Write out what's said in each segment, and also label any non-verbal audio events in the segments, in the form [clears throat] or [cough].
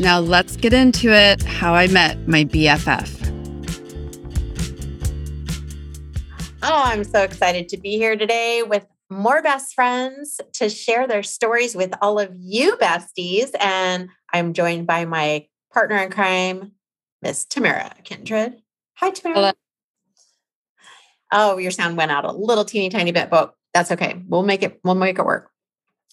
Now let's get into it how I met my BFF. Oh, I'm so excited to be here today with more best friends to share their stories with all of you besties. And I'm joined by my partner in crime, Miss Tamara Kindred. Hi, Tamara. Hello. Oh, your sound went out a little teeny tiny bit, but that's okay. We'll make it, we'll make it work.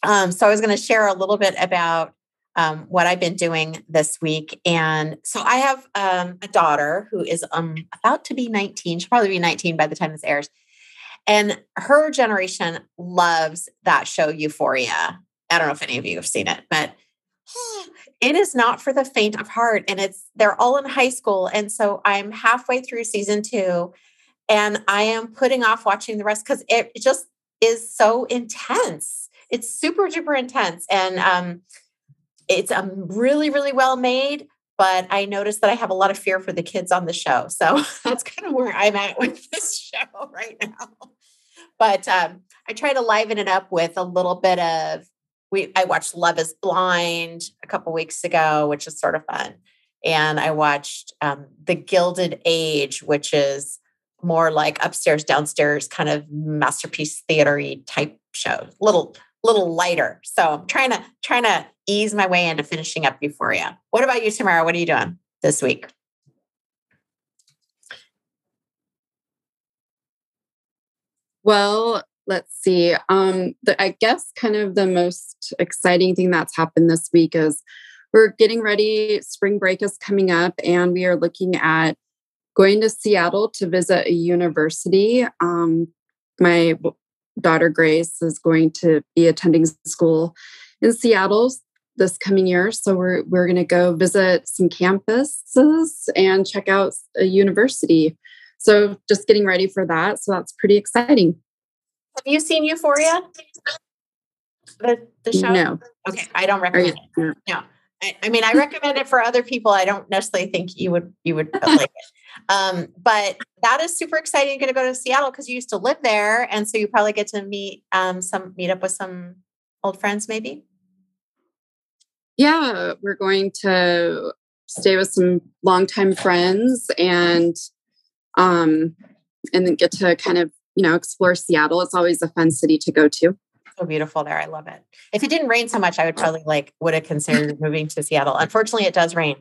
Um, so I was going to share a little bit about um, what I've been doing this week. And so I have um, a daughter who is um, about to be 19. She'll probably be 19 by the time this airs. And her generation loves that show, Euphoria. I don't know if any of you have seen it, but [sighs] it is not for the faint of heart. And it's, they're all in high school. And so I'm halfway through season two and I am putting off watching the rest because it just is so intense. It's super duper intense. And um, it's um, really, really well made but I noticed that I have a lot of fear for the kids on the show. So [laughs] that's kind of where I'm at with this show [laughs] right now. But um, I try to liven it up with a little bit of we I watched Love is Blind a couple weeks ago, which is sort of fun. And I watched um, The Gilded Age, which is more like upstairs, downstairs kind of masterpiece theatery type show. Little little lighter. So I'm trying to trying to ease my way into finishing up Euphoria. What about you, Tamara? What are you doing this week? Well, let's see. Um, the, I guess kind of the most exciting thing that's happened this week is we're getting ready. Spring break is coming up, and we are looking at going to Seattle to visit a university. Um, my daughter Grace is going to be attending school in Seattle this coming year. So we're we're going to go visit some campuses and check out a university. So just getting ready for that. So that's pretty exciting. Have you seen Euphoria? The the show? No. Okay, I don't recommend you, it. No. I, I, mean, I recommend it for other people. I don't necessarily think you would you would like it. Um, but that is super exciting. You're going to go to Seattle because you used to live there, and so you probably get to meet um, some meet up with some old friends, maybe. Yeah, we're going to stay with some longtime friends and um and then get to kind of you know explore Seattle. It's always a fun city to go to. So beautiful there. I love it. If it didn't rain so much, I would probably like would have considered moving to Seattle. Unfortunately, it does rain.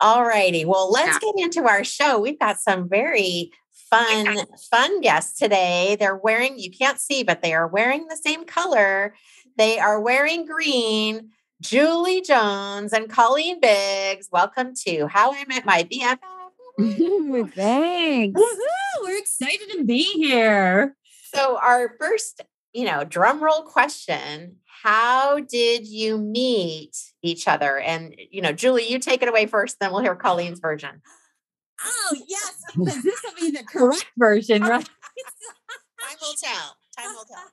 All righty. Well, let's yeah. get into our show. We've got some very fun, fun guests today. They're wearing, you can't see, but they are wearing the same color. They are wearing green. Julie Jones and Colleen Biggs. Welcome to How I Met My BFF. [laughs] Thanks. Woo-hoo, we're excited to be here. So, our first, you know, drum roll question How did you meet each other? And, you know, Julie, you take it away first, then we'll hear Colleen's version. Oh, yes, because this will be the correct version, right? [laughs] Time will tell. Time will tell.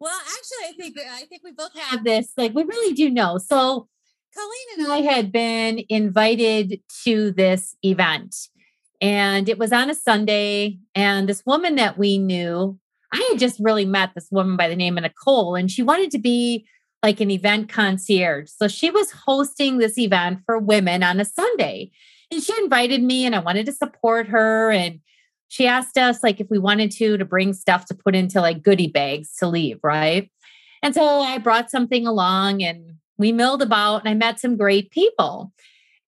Well, actually, I think I think we both have this. Like, we really do know. So, Colleen and I had been invited to this event, and it was on a Sunday. And this woman that we knew, I had just really met this woman by the name of Nicole, and she wanted to be like an event concierge. So she was hosting this event for women on a Sunday. And she invited me, and I wanted to support her. And she asked us like if we wanted to to bring stuff to put into like goodie bags to leave, right? And so I brought something along and we milled about and I met some great people.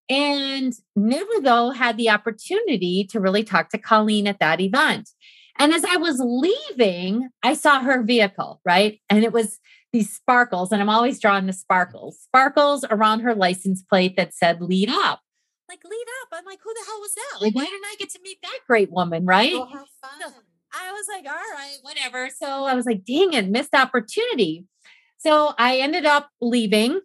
And never though had the opportunity to really talk to Colleen at that event. And as I was leaving, I saw her vehicle, right? And it was these sparkles, and I'm always drawn to sparkles, sparkles around her license plate that said lead up like lead up. I'm like, who the hell was that? Like, why didn't I get to meet that great woman? Right. Oh, how fun. So I was like, all right, whatever. So I was like, dang it, missed opportunity. So I ended up leaving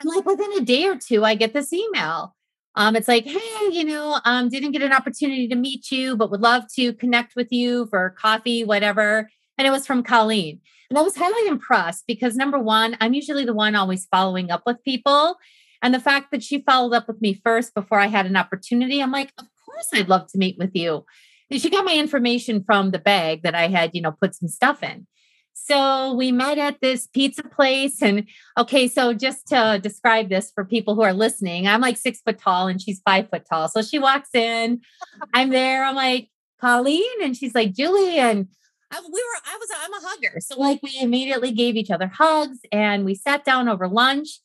And like within a day or two, I get this email. Um, it's like, hey, you know, um, didn't get an opportunity to meet you, but would love to connect with you for coffee, whatever. And it was from Colleen. And I was highly impressed because number one, I'm usually the one always following up with people. And the fact that she followed up with me first before I had an opportunity, I'm like, of course I'd love to meet with you. And she got my information from the bag that I had, you know, put some stuff in. So we met at this pizza place. And okay, so just to describe this for people who are listening, I'm like six foot tall and she's five foot tall. So she walks in, I'm there, I'm like, Colleen, and she's like, Julie. And I, we were, I was, I'm a hugger. So like we immediately gave each other hugs and we sat down over lunch.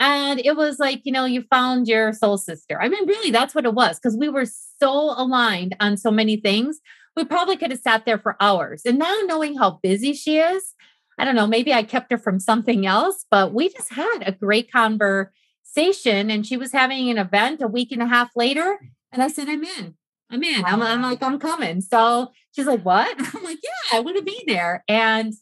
And it was like, you know, you found your soul sister. I mean, really, that's what it was because we were so aligned on so many things. We probably could have sat there for hours. And now knowing how busy she is, I don't know, maybe I kept her from something else, but we just had a great conversation. And she was having an event a week and a half later. And I said, I'm in. I'm in. I'm, I'm like, I'm coming. So she's like, What? [laughs] I'm like, Yeah, I want to be there. And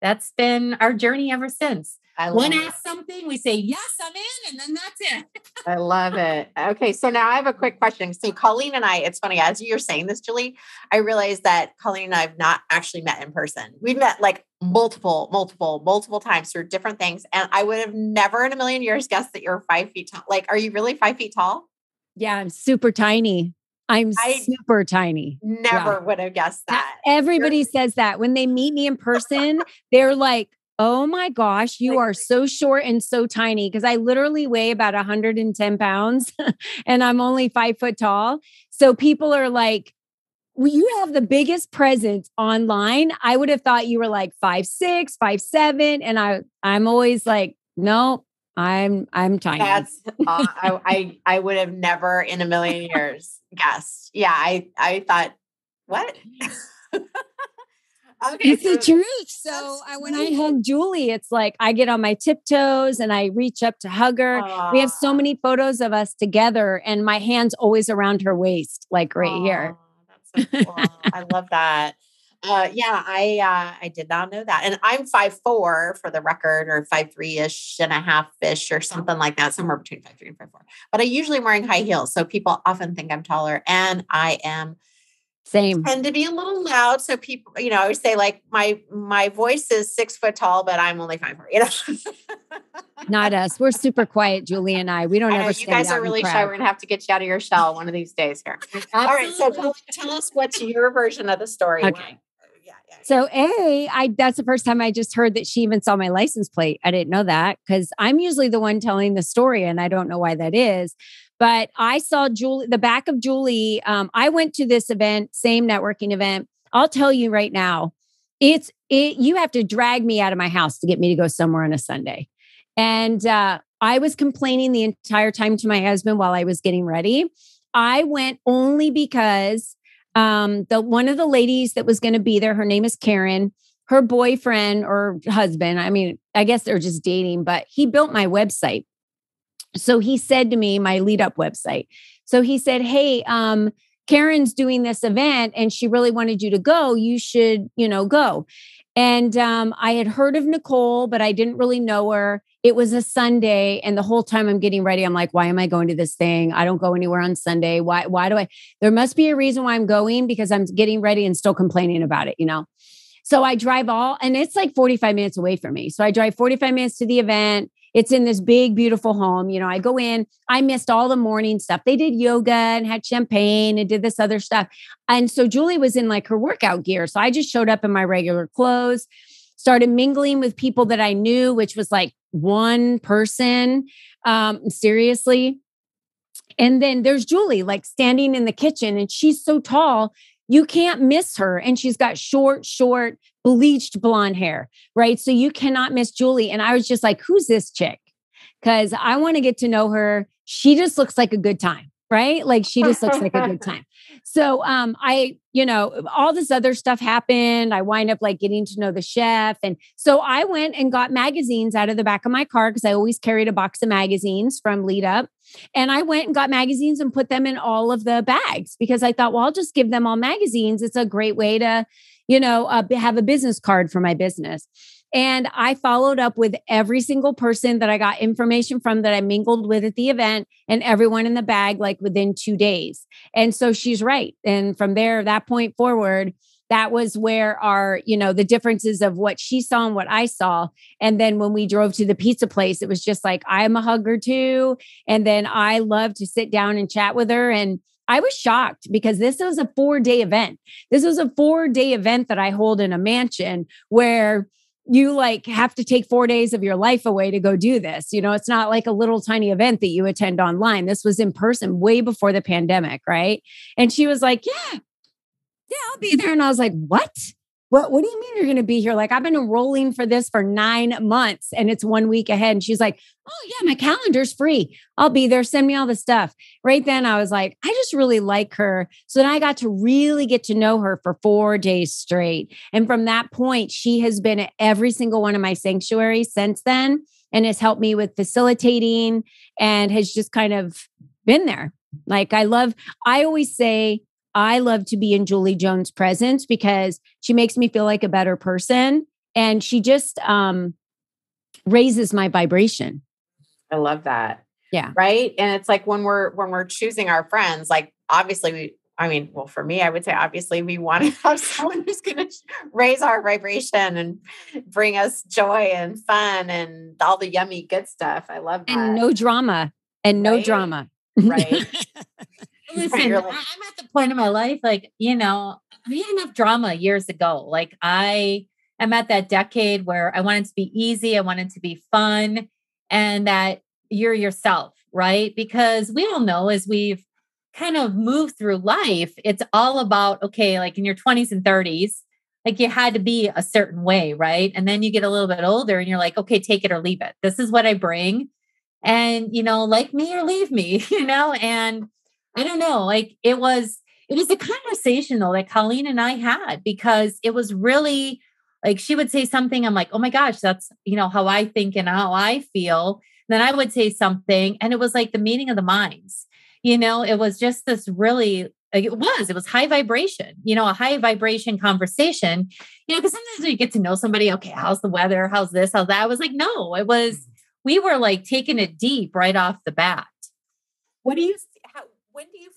that's been our journey ever since. I One asks something, we say, yes, I'm in, and then that's it. I love it. Okay. So now I have a quick question. So Colleen and I, it's funny, as you're saying this, Julie, I realized that Colleen and I have not actually met in person. We've met like multiple, multiple, multiple times through different things. And I would have never in a million years guessed that you're five feet tall. Like, are you really five feet tall? Yeah, I'm super tiny. I'm I super tiny. Never yeah. would have guessed that. Everybody You're- says that when they meet me in [laughs] person, they're like, Oh my gosh, you are so short and so tiny because I literally weigh about 110 pounds [laughs] and I'm only five foot tall. So people are like, well, you have the biggest presence online. I would have thought you were like five six, five seven, and I I'm always like, no, I'm I'm tiny. That's uh, I, I I would have never in a million years guessed. Yeah, I I thought what. [laughs] [laughs] okay, it's so the truth. So I, when I hug Julie, it's like I get on my tiptoes and I reach up to hug her. We have so many photos of us together, and my hand's always around her waist, like right here. That's so cool. I love that. Uh, yeah, I uh, I did not know that, and I'm five four for the record, or five three ish and a half ish, or something like that, somewhere between five three and five four. But I usually am wearing high heels, so people often think I'm taller, and I am. Same. Tend to be a little loud, so people, you know, I would say like my my voice is six foot tall, but I'm only five four. You know. Not us. We're super quiet, Julie and I. We don't I ever. You guys are really shy. We're gonna have to get you out of your shell one of these days here. All right. So tell, tell, us what's your version of the story. Okay. So A, I that's the first time I just heard that she even saw my license plate. I didn't know that because I'm usually the one telling the story, and I don't know why that is. But I saw Julie, the back of Julie. Um, I went to this event, same networking event. I'll tell you right now, it's it. You have to drag me out of my house to get me to go somewhere on a Sunday, and uh, I was complaining the entire time to my husband while I was getting ready. I went only because um, the one of the ladies that was going to be there, her name is Karen. Her boyfriend or husband, I mean, I guess they're just dating, but he built my website. So he said to me, my lead up website. So he said, Hey, um, Karen's doing this event and she really wanted you to go. You should, you know, go. And um, I had heard of Nicole, but I didn't really know her. It was a Sunday, and the whole time I'm getting ready, I'm like, why am I going to this thing? I don't go anywhere on Sunday. Why? Why do I? There must be a reason why I'm going because I'm getting ready and still complaining about it, you know. So I drive all, and it's like 45 minutes away from me. So I drive 45 minutes to the event. It's in this big, beautiful home. You know, I go in, I missed all the morning stuff. They did yoga and had champagne and did this other stuff. And so Julie was in like her workout gear. So I just showed up in my regular clothes, started mingling with people that I knew, which was like one person. Um, seriously. And then there's Julie, like standing in the kitchen, and she's so tall you can't miss her. And she's got short, short, bleached blonde hair, right? So you cannot miss Julie. And I was just like, who's this chick? Because I want to get to know her. She just looks like a good time, right? Like she just looks like a good [laughs] time. So um I, you know, all this other stuff happened. I wind up like getting to know the chef. And so I went and got magazines out of the back of my car because I always carried a box of magazines from Lead Up. And I went and got magazines and put them in all of the bags because I thought, well, I'll just give them all magazines. It's a great way to, you know, uh, have a business card for my business. And I followed up with every single person that I got information from that I mingled with at the event and everyone in the bag like within two days. And so she's right. And from there, that point forward, that was where our, you know, the differences of what she saw and what I saw. And then when we drove to the pizza place, it was just like, I'm a hugger too. And then I love to sit down and chat with her. And I was shocked because this was a four day event. This was a four day event that I hold in a mansion where you like have to take four days of your life away to go do this. You know, it's not like a little tiny event that you attend online. This was in person way before the pandemic, right? And she was like, Yeah, yeah, I'll be there. And I was like, what? What, what do you mean you're going to be here? Like, I've been enrolling for this for nine months and it's one week ahead. And she's like, Oh, yeah, my calendar's free. I'll be there. Send me all the stuff. Right then, I was like, I just really like her. So then I got to really get to know her for four days straight. And from that point, she has been at every single one of my sanctuaries since then and has helped me with facilitating and has just kind of been there. Like, I love, I always say, I love to be in Julie Jones' presence because she makes me feel like a better person and she just um, raises my vibration. I love that. Yeah. Right. And it's like when we're when we're choosing our friends, like obviously we I mean, well, for me, I would say obviously we want to [laughs] have someone who's going to raise our vibration and bring us joy and fun and all the yummy good stuff. I love that. And no drama. And no right. drama. Right. [laughs] Listen, I'm at the point in my life, like, you know, I had enough drama years ago. Like, I am at that decade where I wanted to be easy, I wanted to be fun, and that you're yourself, right? Because we all know as we've kind of moved through life, it's all about, okay, like in your 20s and 30s, like you had to be a certain way, right? And then you get a little bit older and you're like, okay, take it or leave it. This is what I bring. And, you know, like me or leave me, [laughs] you know, and I don't know. Like it was, it was a conversation though that Colleen and I had because it was really like she would say something. I'm like, oh my gosh, that's you know how I think and how I feel. And then I would say something, and it was like the meeting of the minds. You know, it was just this really like it was it was high vibration you know a high vibration conversation you know because sometimes you get to know somebody okay how's the weather how's this how's that i was like no it was mm. we were like taking it deep right off the bat what do you when do you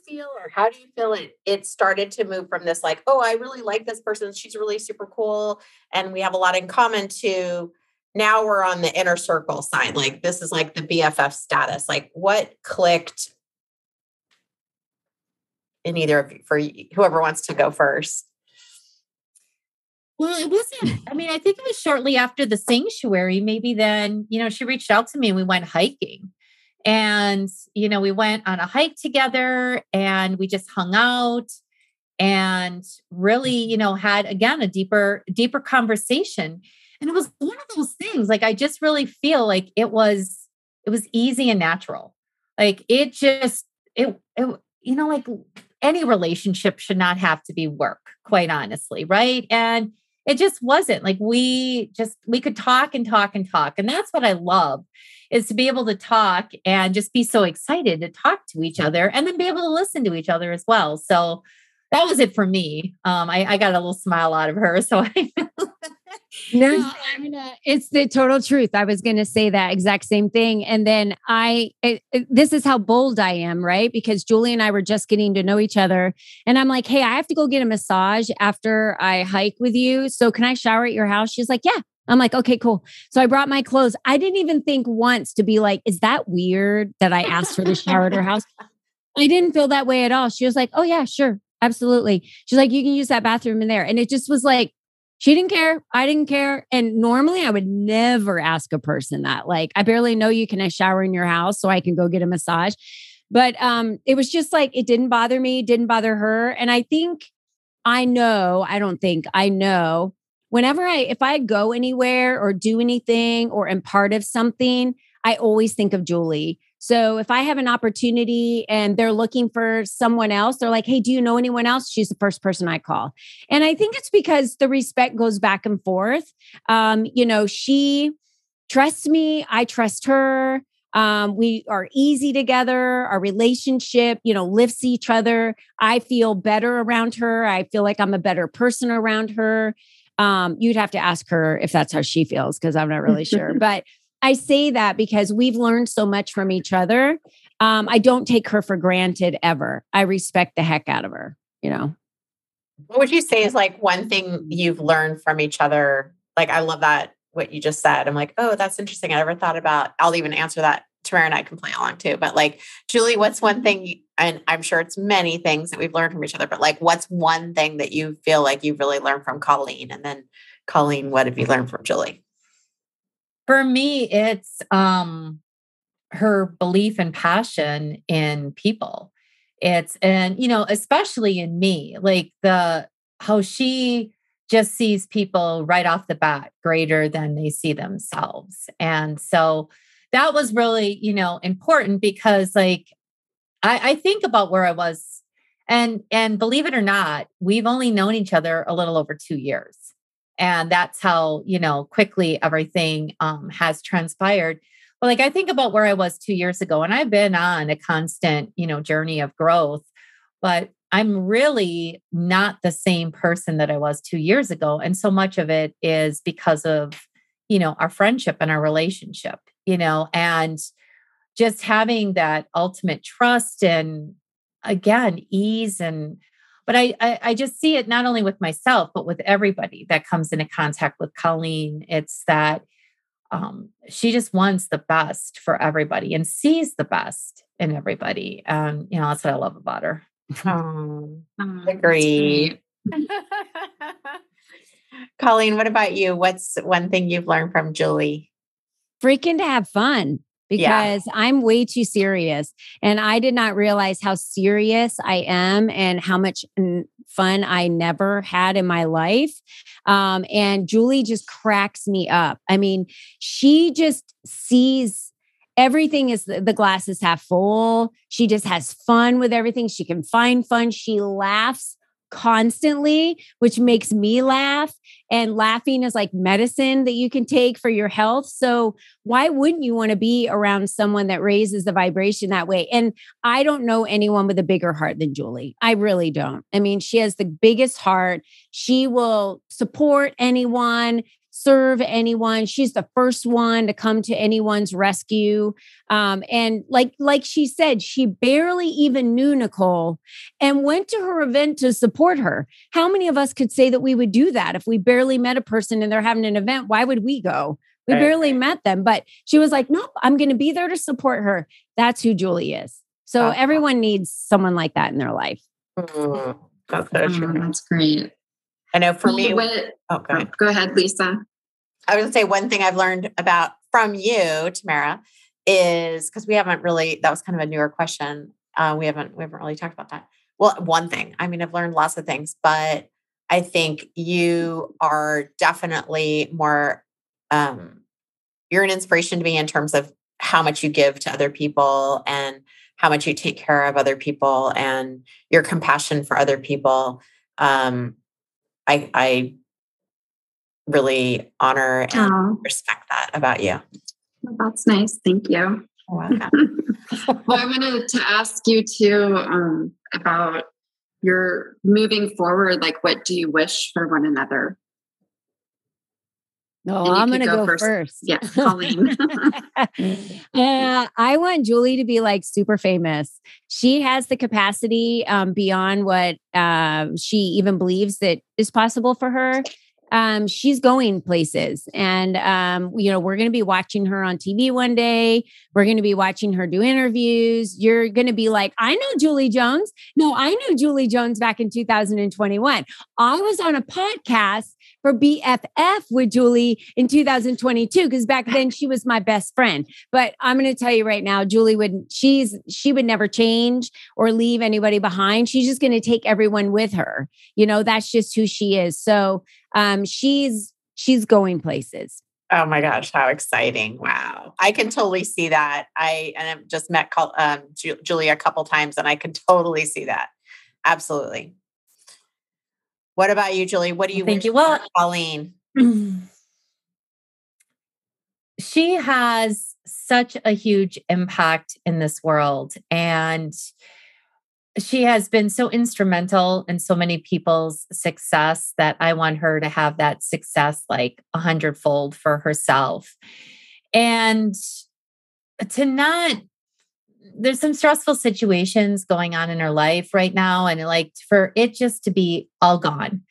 feel or how do you feel it it started to move from this like oh i really like this person she's really super cool and we have a lot in common to now we're on the inner circle side like this is like the bff status like what clicked in either of you for whoever wants to go first well, it wasn't. I mean, I think it was shortly after the sanctuary. Maybe then, you know, she reached out to me and we went hiking. And, you know, we went on a hike together and we just hung out and really, you know, had again a deeper, deeper conversation. And it was one of those things like I just really feel like it was, it was easy and natural. Like it just, it, it you know, like any relationship should not have to be work, quite honestly. Right. And it just wasn't like we just we could talk and talk and talk and that's what i love is to be able to talk and just be so excited to talk to each other and then be able to listen to each other as well so that was it for me um i, I got a little smile out of her [laughs] so i no, no gonna, it's the total truth. I was going to say that exact same thing. And then I, it, it, this is how bold I am, right? Because Julie and I were just getting to know each other. And I'm like, hey, I have to go get a massage after I hike with you. So can I shower at your house? She's like, yeah. I'm like, okay, cool. So I brought my clothes. I didn't even think once to be like, is that weird that I asked for the shower at her house? [laughs] I didn't feel that way at all. She was like, oh, yeah, sure. Absolutely. She's like, you can use that bathroom in there. And it just was like, she didn't care. I didn't care. And normally I would never ask a person that. Like, I barely know you. Can I shower in your house so I can go get a massage? But um, it was just like it didn't bother me, didn't bother her. And I think I know, I don't think I know whenever I if I go anywhere or do anything or am part of something, I always think of Julie so if I have an opportunity and they're looking for someone else, they're like, hey, do you know anyone else? She's the first person I call. And I think it's because the respect goes back and forth. Um, you know, she trusts me, I trust her. Um, we are easy together. Our relationship, you know, lifts each other. I feel better around her. I feel like I'm a better person around her. Um, you'd have to ask her if that's how she feels because I'm not really sure. [laughs] But I say that because we've learned so much from each other. Um, I don't take her for granted ever. I respect the heck out of her, you know. What would you say is like one thing you've learned from each other? Like, I love that what you just said. I'm like, oh, that's interesting. I never thought about. I'll even answer that. Tamara and I can play along too. But like, Julie, what's one thing? And I'm sure it's many things that we've learned from each other. But like, what's one thing that you feel like you've really learned from Colleen? And then, Colleen, what have you learned from Julie? For me, it's um her belief and passion in people. It's and you know, especially in me, like the how she just sees people right off the bat greater than they see themselves. And so that was really, you know, important because like I, I think about where I was and and believe it or not, we've only known each other a little over two years. And that's how, you know, quickly everything um, has transpired. But like I think about where I was two years ago, and I've been on a constant, you know, journey of growth. But I'm really not the same person that I was two years ago. And so much of it is because of, you know, our friendship and our relationship, you know, and just having that ultimate trust and again, ease and but I, I, I just see it not only with myself, but with everybody that comes into contact with Colleen. It's that um, she just wants the best for everybody and sees the best in everybody. And you know, that's what I love about her. Oh, agree. [laughs] Colleen, what about you? What's one thing you've learned from Julie? Freaking to have fun because yeah. I'm way too serious. And I did not realize how serious I am and how much fun I never had in my life. Um, and Julie just cracks me up. I mean, she just sees everything is the glass is half full. She just has fun with everything. She can find fun. She laughs constantly, which makes me laugh. And laughing is like medicine that you can take for your health. So, why wouldn't you want to be around someone that raises the vibration that way? And I don't know anyone with a bigger heart than Julie. I really don't. I mean, she has the biggest heart. She will support anyone serve anyone. She's the first one to come to anyone's rescue. Um, and like like she said, she barely even knew Nicole and went to her event to support her. How many of us could say that we would do that if we barely met a person and they're having an event? Why would we go? We right. barely met them, but she was like, "Nope, I'm going to be there to support her." That's who Julie is. So uh-huh. everyone needs someone like that in their life. Mm, that's, mm, that's great. I know for me, what, oh, go, ahead. go ahead, Lisa. I would say one thing I've learned about from you, Tamara, is because we haven't really, that was kind of a newer question. Uh, we haven't, we haven't really talked about that. Well, one thing, I mean, I've learned lots of things, but I think you are definitely more, um, you're an inspiration to me in terms of how much you give to other people and how much you take care of other people and your compassion for other people. Um, I, I really honor and oh. respect that about you. Well, that's nice. Thank you. [laughs] well, I wanted to ask you too um, about your moving forward. Like, what do you wish for one another? No, I'm going to go, go, first. first. Yeah, Colleen. yeah, [laughs] [laughs] I want Julie to be like super famous. She has the capacity um, beyond what um, she even believes that is possible for her um, she's going places. And, um, you know, we're going to be watching her on TV one day. We're going to be watching her do interviews. You're going to be like, I know Julie Jones. No, I knew Julie Jones back in 2021. I was on a podcast for BFF with Julie in 2022 because back then she was my best friend. But I'm going to tell you right now, Julie would she's she would never change or leave anybody behind. She's just going to take everyone with her. You know, that's just who she is. So um, she's she's going places. Oh my gosh, how exciting. Wow. I can totally see that. I and I've just met um, a couple times and I can totally see that. Absolutely. What about you, Julie? What do you Thank you. Well, Colleen? [clears throat] She has such a huge impact in this world. And she has been so instrumental in so many people's success that I want her to have that success like a hundredfold for herself. And to not, there's some stressful situations going on in her life right now. And like for it just to be all gone,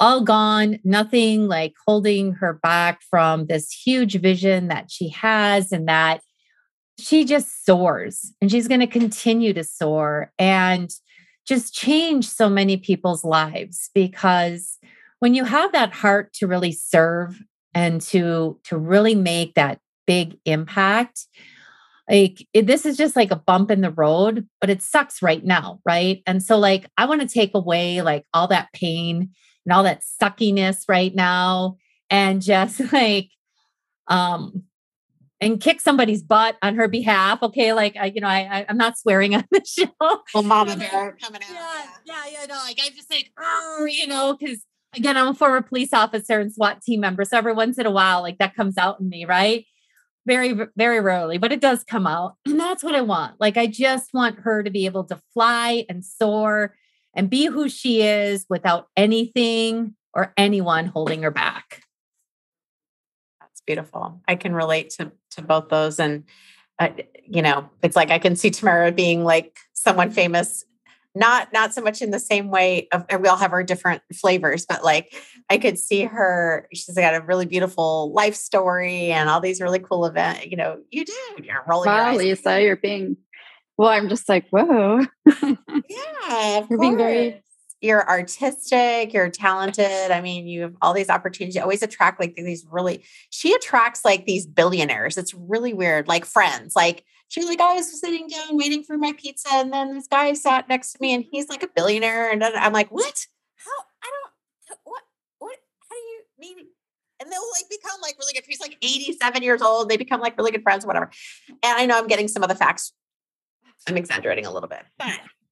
all gone, nothing like holding her back from this huge vision that she has and that she just soars and she's going to continue to soar and just change so many people's lives because when you have that heart to really serve and to to really make that big impact like it, this is just like a bump in the road but it sucks right now right and so like i want to take away like all that pain and all that suckiness right now and just [laughs] like um and kick somebody's butt on her behalf. Okay, like I, you know, I, I am not swearing on [laughs] the show. Well, Mama Bear coming out. Yeah, yeah, yeah. No, like I'm just like, oh, you know, because again, I'm a former police officer and SWAT team member, so every once in a while, like that comes out in me, right? Very, very rarely, but it does come out, and that's what I want. Like I just want her to be able to fly and soar and be who she is without anything or anyone holding her back That's beautiful. I can relate to to both those, and uh, you know, it's like I can see Tamara being like someone famous, not not so much in the same way. Of we all have our different flavors, but like I could see her. She's got a really beautiful life story and all these really cool events. You know, you do. You're rolling. Wow, Lisa, you're being. Well, I'm just like, whoa. [laughs] yeah, you're being very you're artistic, you're talented. I mean, you have all these opportunities. You always attract like these really, she attracts like these billionaires. It's really weird, like friends. Like she's like, I was sitting down waiting for my pizza, and then this guy sat next to me and he's like a billionaire. And I'm like, what? How? I don't, what, what, how do you mean? And they'll like become like really good. He's like 87 years old. They become like really good friends, or whatever. And I know I'm getting some of the facts. I'm exaggerating a little bit.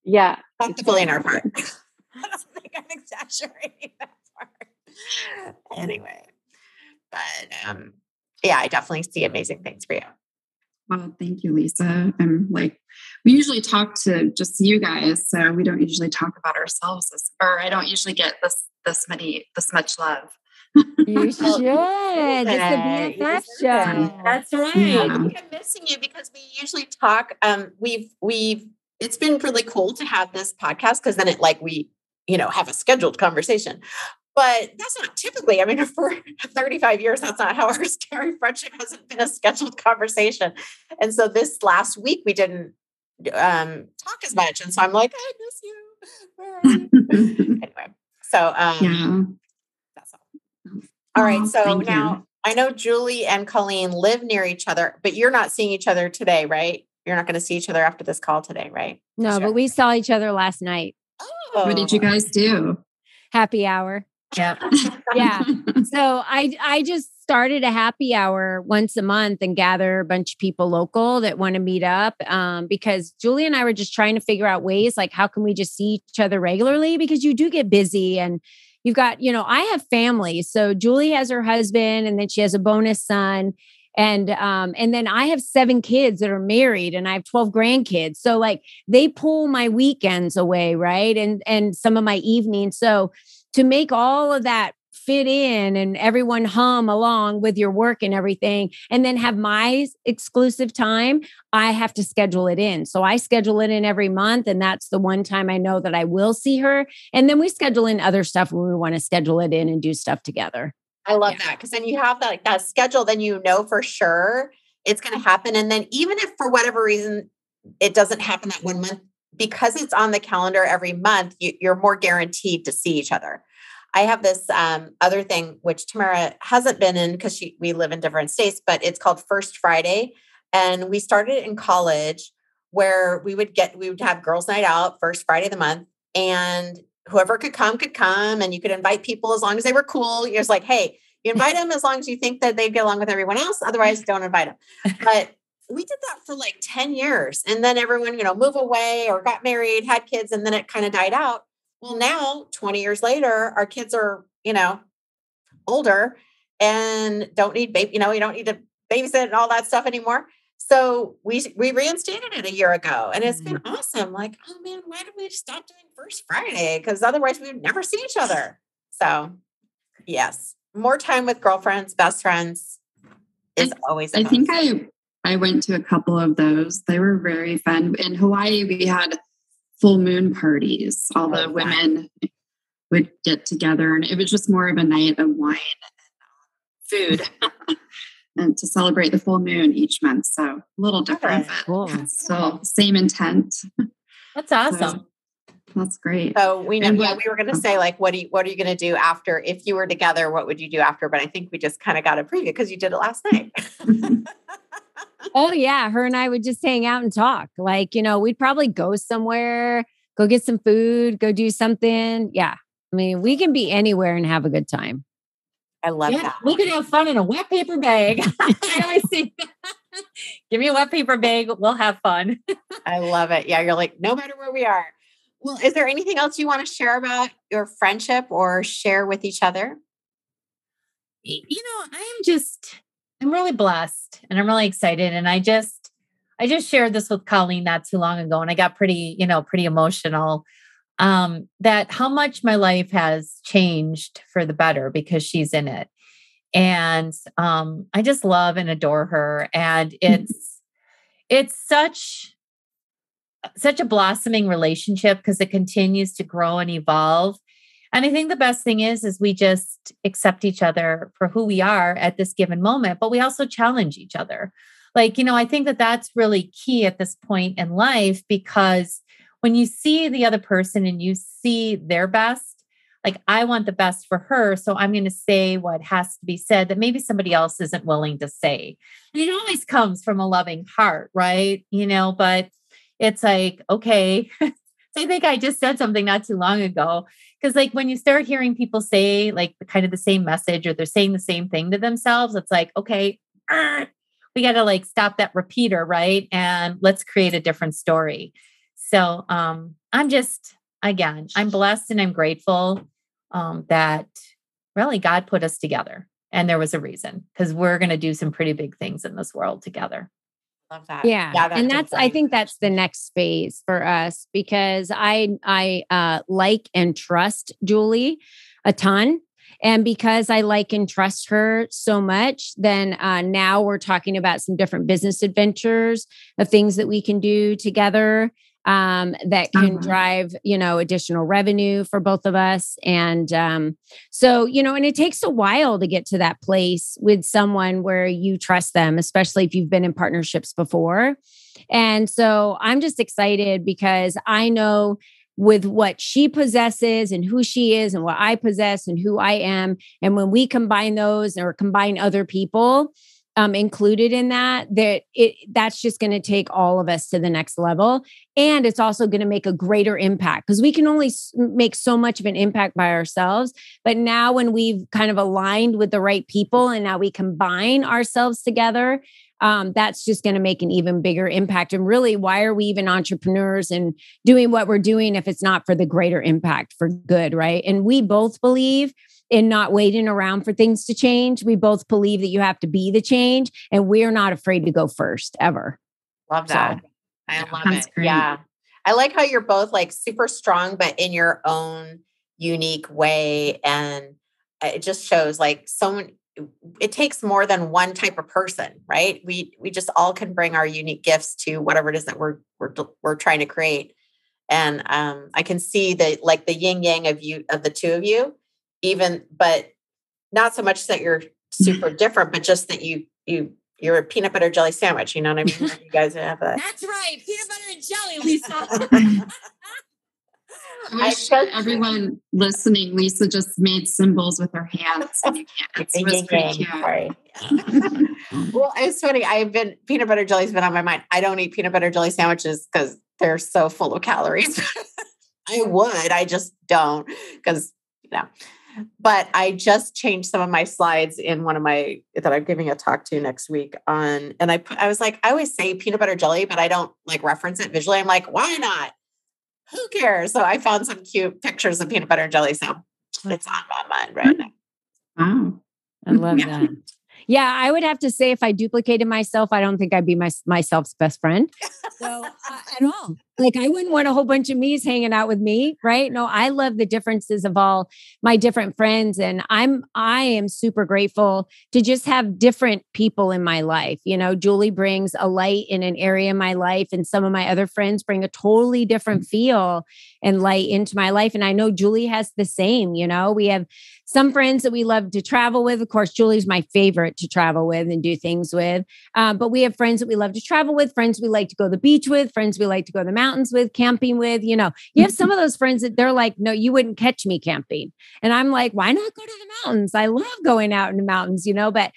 Yeah. Not the billionaire part. [laughs] I don't think I'm exaggerating [laughs] that part. Anyway, but um, yeah, I definitely see amazing things for you. Well, thank you, Lisa. I'm like, we usually talk to just you guys, so we don't usually talk about ourselves, as, or I don't usually get this this many this much love. You [laughs] should. It's the BFF show. That's right. Yeah. I'm missing you because we usually talk. Um, we've we've it's been really cool to have this podcast because then it like we you know, have a scheduled conversation. But that's not typically, I mean, [laughs] for 35 years, that's not how our scary friendship hasn't been a scheduled conversation. And so this last week, we didn't um, talk as much. And so I'm like, I miss you. [laughs] anyway, so um, yeah. that's all. All right. So now you. I know Julie and Colleen live near each other, but you're not seeing each other today, right? You're not going to see each other after this call today, right? No, sure. but we saw each other last night. Oh. What did you guys do? Happy hour. Yeah. yeah. [laughs] So I I just started a happy hour once a month and gather a bunch of people local that want to meet up. Um, because Julie and I were just trying to figure out ways like how can we just see each other regularly because you do get busy and you've got, you know, I have family. So Julie has her husband and then she has a bonus son and um and then i have seven kids that are married and i have 12 grandkids so like they pull my weekends away right and and some of my evenings so to make all of that fit in and everyone hum along with your work and everything and then have my exclusive time i have to schedule it in so i schedule it in every month and that's the one time i know that i will see her and then we schedule in other stuff when we want to schedule it in and do stuff together I love yeah. that because then you have that, like, that schedule, then you know for sure it's going to happen. And then even if for whatever reason it doesn't happen that one month, because it's on the calendar every month, you, are more guaranteed to see each other. I have this um, other thing which Tamara hasn't been in because she we live in different states, but it's called First Friday, and we started in college where we would get we would have girls' night out first Friday of the month, and whoever could come could come and you could invite people as long as they were cool. You're just like, hey, you invite [laughs] them as long as you think that they'd get along with everyone else. Otherwise, don't invite them. [laughs] But we did that for like 10 years. And then everyone, you know, move away or got married, had kids, and then it kind of died out. Well, now 20 years later, our kids are, you know, older and don't need baby, you know, you don't need to babysit and all that stuff anymore. So we we reinstated it a year ago, and it's been mm-hmm. awesome. Like, oh man, why did we stop doing First Friday? Because otherwise we would never see each other. So, yes, more time with girlfriends, best friends is always. I think I I went to a couple of those. They were very fun. In Hawaii, we had full moon parties. All the oh, women would get together, and it was just more of a night of wine and um, food. [laughs] [laughs] and to celebrate the full moon each month. So a little different, but cool. [laughs] still same intent. That's awesome. So, that's great. So we know, yeah, we were going to oh. say like, what do you, what are you going to do after, if you were together, what would you do after? But I think we just kind of got a preview because you did it last night. Oh yeah. Her and I would just hang out and talk. Like, you know, we'd probably go somewhere, go get some food, go do something. Yeah. I mean, we can be anywhere and have a good time. I love yeah, that. We could have fun in a wet paper bag. [laughs] I always say, [laughs] give me a wet paper bag. We'll have fun. [laughs] I love it. Yeah. You're like, no matter where we are. Well, is there anything else you want to share about your friendship or share with each other? You know, I am just, I'm really blessed and I'm really excited. And I just, I just shared this with Colleen not too long ago and I got pretty, you know, pretty emotional um, that how much my life has changed for the better because she's in it. And um, I just love and adore her. And mm-hmm. it's it's such such a blossoming relationship because it continues to grow and evolve. And I think the best thing is is we just accept each other for who we are at this given moment, but we also challenge each other. Like, you know, I think that that's really key at this point in life because when you see the other person and you see their best, like I want the best for her. So I'm going to say what has to be said that maybe somebody else isn't willing to say. And it always comes from a loving heart, right? You know, but it's like, okay. [laughs] I think I just said something not too long ago. Because, like, when you start hearing people say, like, kind of the same message or they're saying the same thing to themselves, it's like, okay, we got to like stop that repeater, right? And let's create a different story. So um, I'm just, again, I'm blessed and I'm grateful um, that really God put us together. And there was a reason because we're going to do some pretty big things in this world together. Love that. Yeah. yeah that's and that's, I think that's the next phase for us because I, I uh, like and trust Julie a ton. And because I like and trust her so much, then uh, now we're talking about some different business adventures of things that we can do together um, that can uh-huh. drive you know additional revenue for both of us and um, so you know and it takes a while to get to that place with someone where you trust them especially if you've been in partnerships before and so i'm just excited because i know with what she possesses and who she is and what I possess and who I am. And when we combine those or combine other people, um, included in that that it that's just going to take all of us to the next level and it's also going to make a greater impact because we can only make so much of an impact by ourselves but now when we've kind of aligned with the right people and now we combine ourselves together um, that's just going to make an even bigger impact and really why are we even entrepreneurs and doing what we're doing if it's not for the greater impact for good right and we both believe in not waiting around for things to change. We both believe that you have to be the change, and we're not afraid to go first ever. Love that. So, I love it. Great. Yeah. I like how you're both like super strong, but in your own unique way. And it just shows like so it takes more than one type of person, right? We we just all can bring our unique gifts to whatever it is that we're we're we're trying to create. And um, I can see the like the yin yang of you of the two of you even but not so much that you're super [laughs] different but just that you you you're a peanut butter jelly sandwich you know what i mean you guys have that that's right peanut butter and jelly lisa [laughs] [laughs] I wish I everyone listening, Lisa just made symbols with her hands. [laughs] Pretty cute. [laughs] well, it's funny. I've been peanut butter jelly's been on my mind. I don't eat peanut butter jelly sandwiches because they're so full of calories. [laughs] I would, I just don't because you know but I just changed some of my slides in one of my that I'm giving a talk to next week on, and I I was like, I always say peanut butter jelly, but I don't like reference it visually. I'm like, why not? Who cares? So I found some cute pictures of peanut butter and jelly. So it's on my mind right hmm. now. Wow. I love yeah. [laughs] that. Yeah, I would have to say if I duplicated myself, I don't think I'd be my myself's best friend. [laughs] So uh, at all, like I wouldn't want a whole bunch of me's hanging out with me, right? No, I love the differences of all my different friends, and I'm I am super grateful to just have different people in my life. You know, Julie brings a light in an area in my life, and some of my other friends bring a totally different feel and light into my life. And I know Julie has the same. You know, we have some friends that we love to travel with. Of course, Julie's my favorite to travel with and do things with. Um, but we have friends that we love to travel with, friends we like to go to the beach with, friends we like to go to the mountains with, camping with. You know, you have some of those friends that they're like, no, you wouldn't catch me camping. And I'm like, why not go to the mountains? I love going out in the mountains, you know, but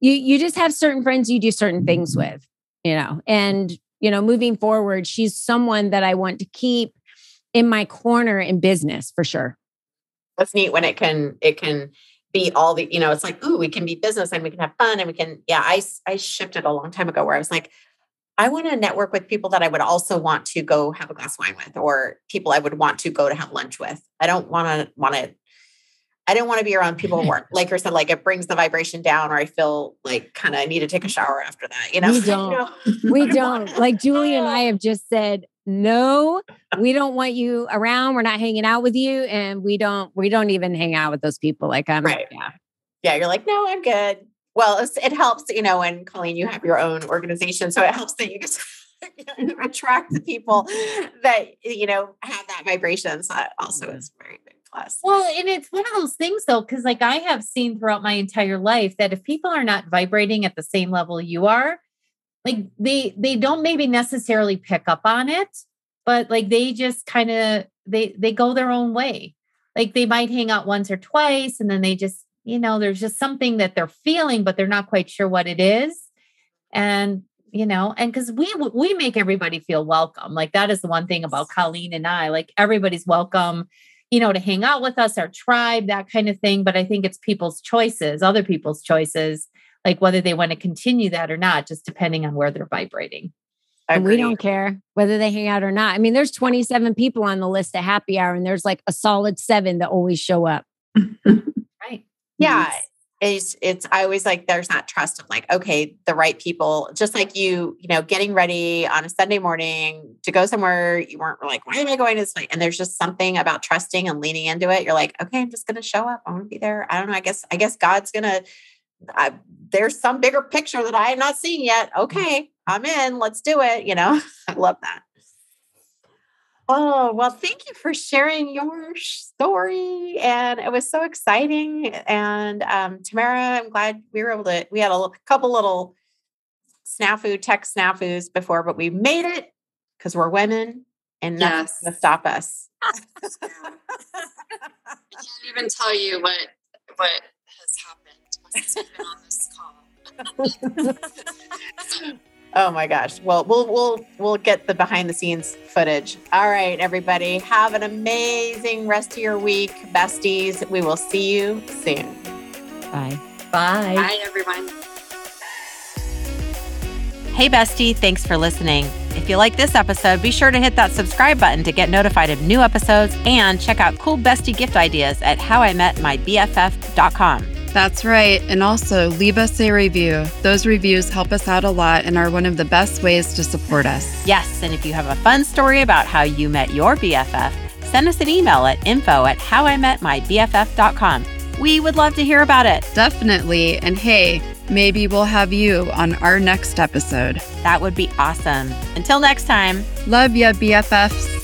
you you just have certain friends you do certain things with, you know, and you know, moving forward, she's someone that I want to keep in my corner in business for sure. That's neat when it can it can be mm. all the you know it's like ooh we can be business and we can have fun and we can yeah I I shifted a long time ago where I was like I want to network with people that I would also want to go have a glass of wine with or people I would want to go to have lunch with. I don't want to want to I don't want to be around people who are like [laughs] I said, like it brings the vibration down or I feel like kind of need to take a shower after that. You know, we [laughs] don't. You know? We [laughs] don't. Like Julie and I have just said, no, we don't want you around. We're not hanging out with you. And we don't, we don't even hang out with those people. Like I'm right. yeah. Yeah. You're like, no, I'm good. Well, it helps, you know, when Colleen, you have your own organization. So it helps that you just [laughs] attract the people that, you know, have that vibration. So that also mm-hmm. is very big plus. Well, and it's one of those things though, because like I have seen throughout my entire life that if people are not vibrating at the same level you are, like they they don't maybe necessarily pick up on it but like they just kind of they they go their own way. Like they might hang out once or twice and then they just you know there's just something that they're feeling but they're not quite sure what it is. And you know and because we we make everybody feel welcome. Like that is the one thing about colleen and i. Like everybody's welcome you know to hang out with us our tribe that kind of thing but i think it's people's choices other people's choices like whether they want to continue that or not, just depending on where they're vibrating. And we don't care whether they hang out or not. I mean, there's 27 people on the list at happy hour, and there's like a solid seven that always show up. right. Yeah. It's, it's, I always like, there's not trust of like, okay, the right people, just like you, you know, getting ready on a Sunday morning to go somewhere, you weren't like, why am I going to this place? And there's just something about trusting and leaning into it. You're like, okay, I'm just going to show up. I want to be there. I don't know. I guess, I guess God's going to I, there's some bigger picture that I have not seen yet. Okay, I'm in. Let's do it. You know, [laughs] I love that. Oh, well, thank you for sharing your story. And it was so exciting. And um, Tamara, I'm glad we were able to, we had a couple little snafu, tech snafus before, but we made it because we're women and nothing's yes. going to stop us. [laughs] I can't even tell you what, what has happened on this call. [laughs] oh my gosh. Well, we'll we'll we'll get the behind the scenes footage. All right, everybody. Have an amazing rest of your week, besties. We will see you soon. Bye. Bye. Bye everyone. Hey bestie, thanks for listening. If you like this episode, be sure to hit that subscribe button to get notified of new episodes and check out cool bestie gift ideas at howimetmybff.com. That's right. And also leave us a review. Those reviews help us out a lot and are one of the best ways to support us. Yes. And if you have a fun story about how you met your BFF, send us an email at info at howimetmybff.com. We would love to hear about it. Definitely. And hey, maybe we'll have you on our next episode. That would be awesome. Until next time. Love ya, BFFs.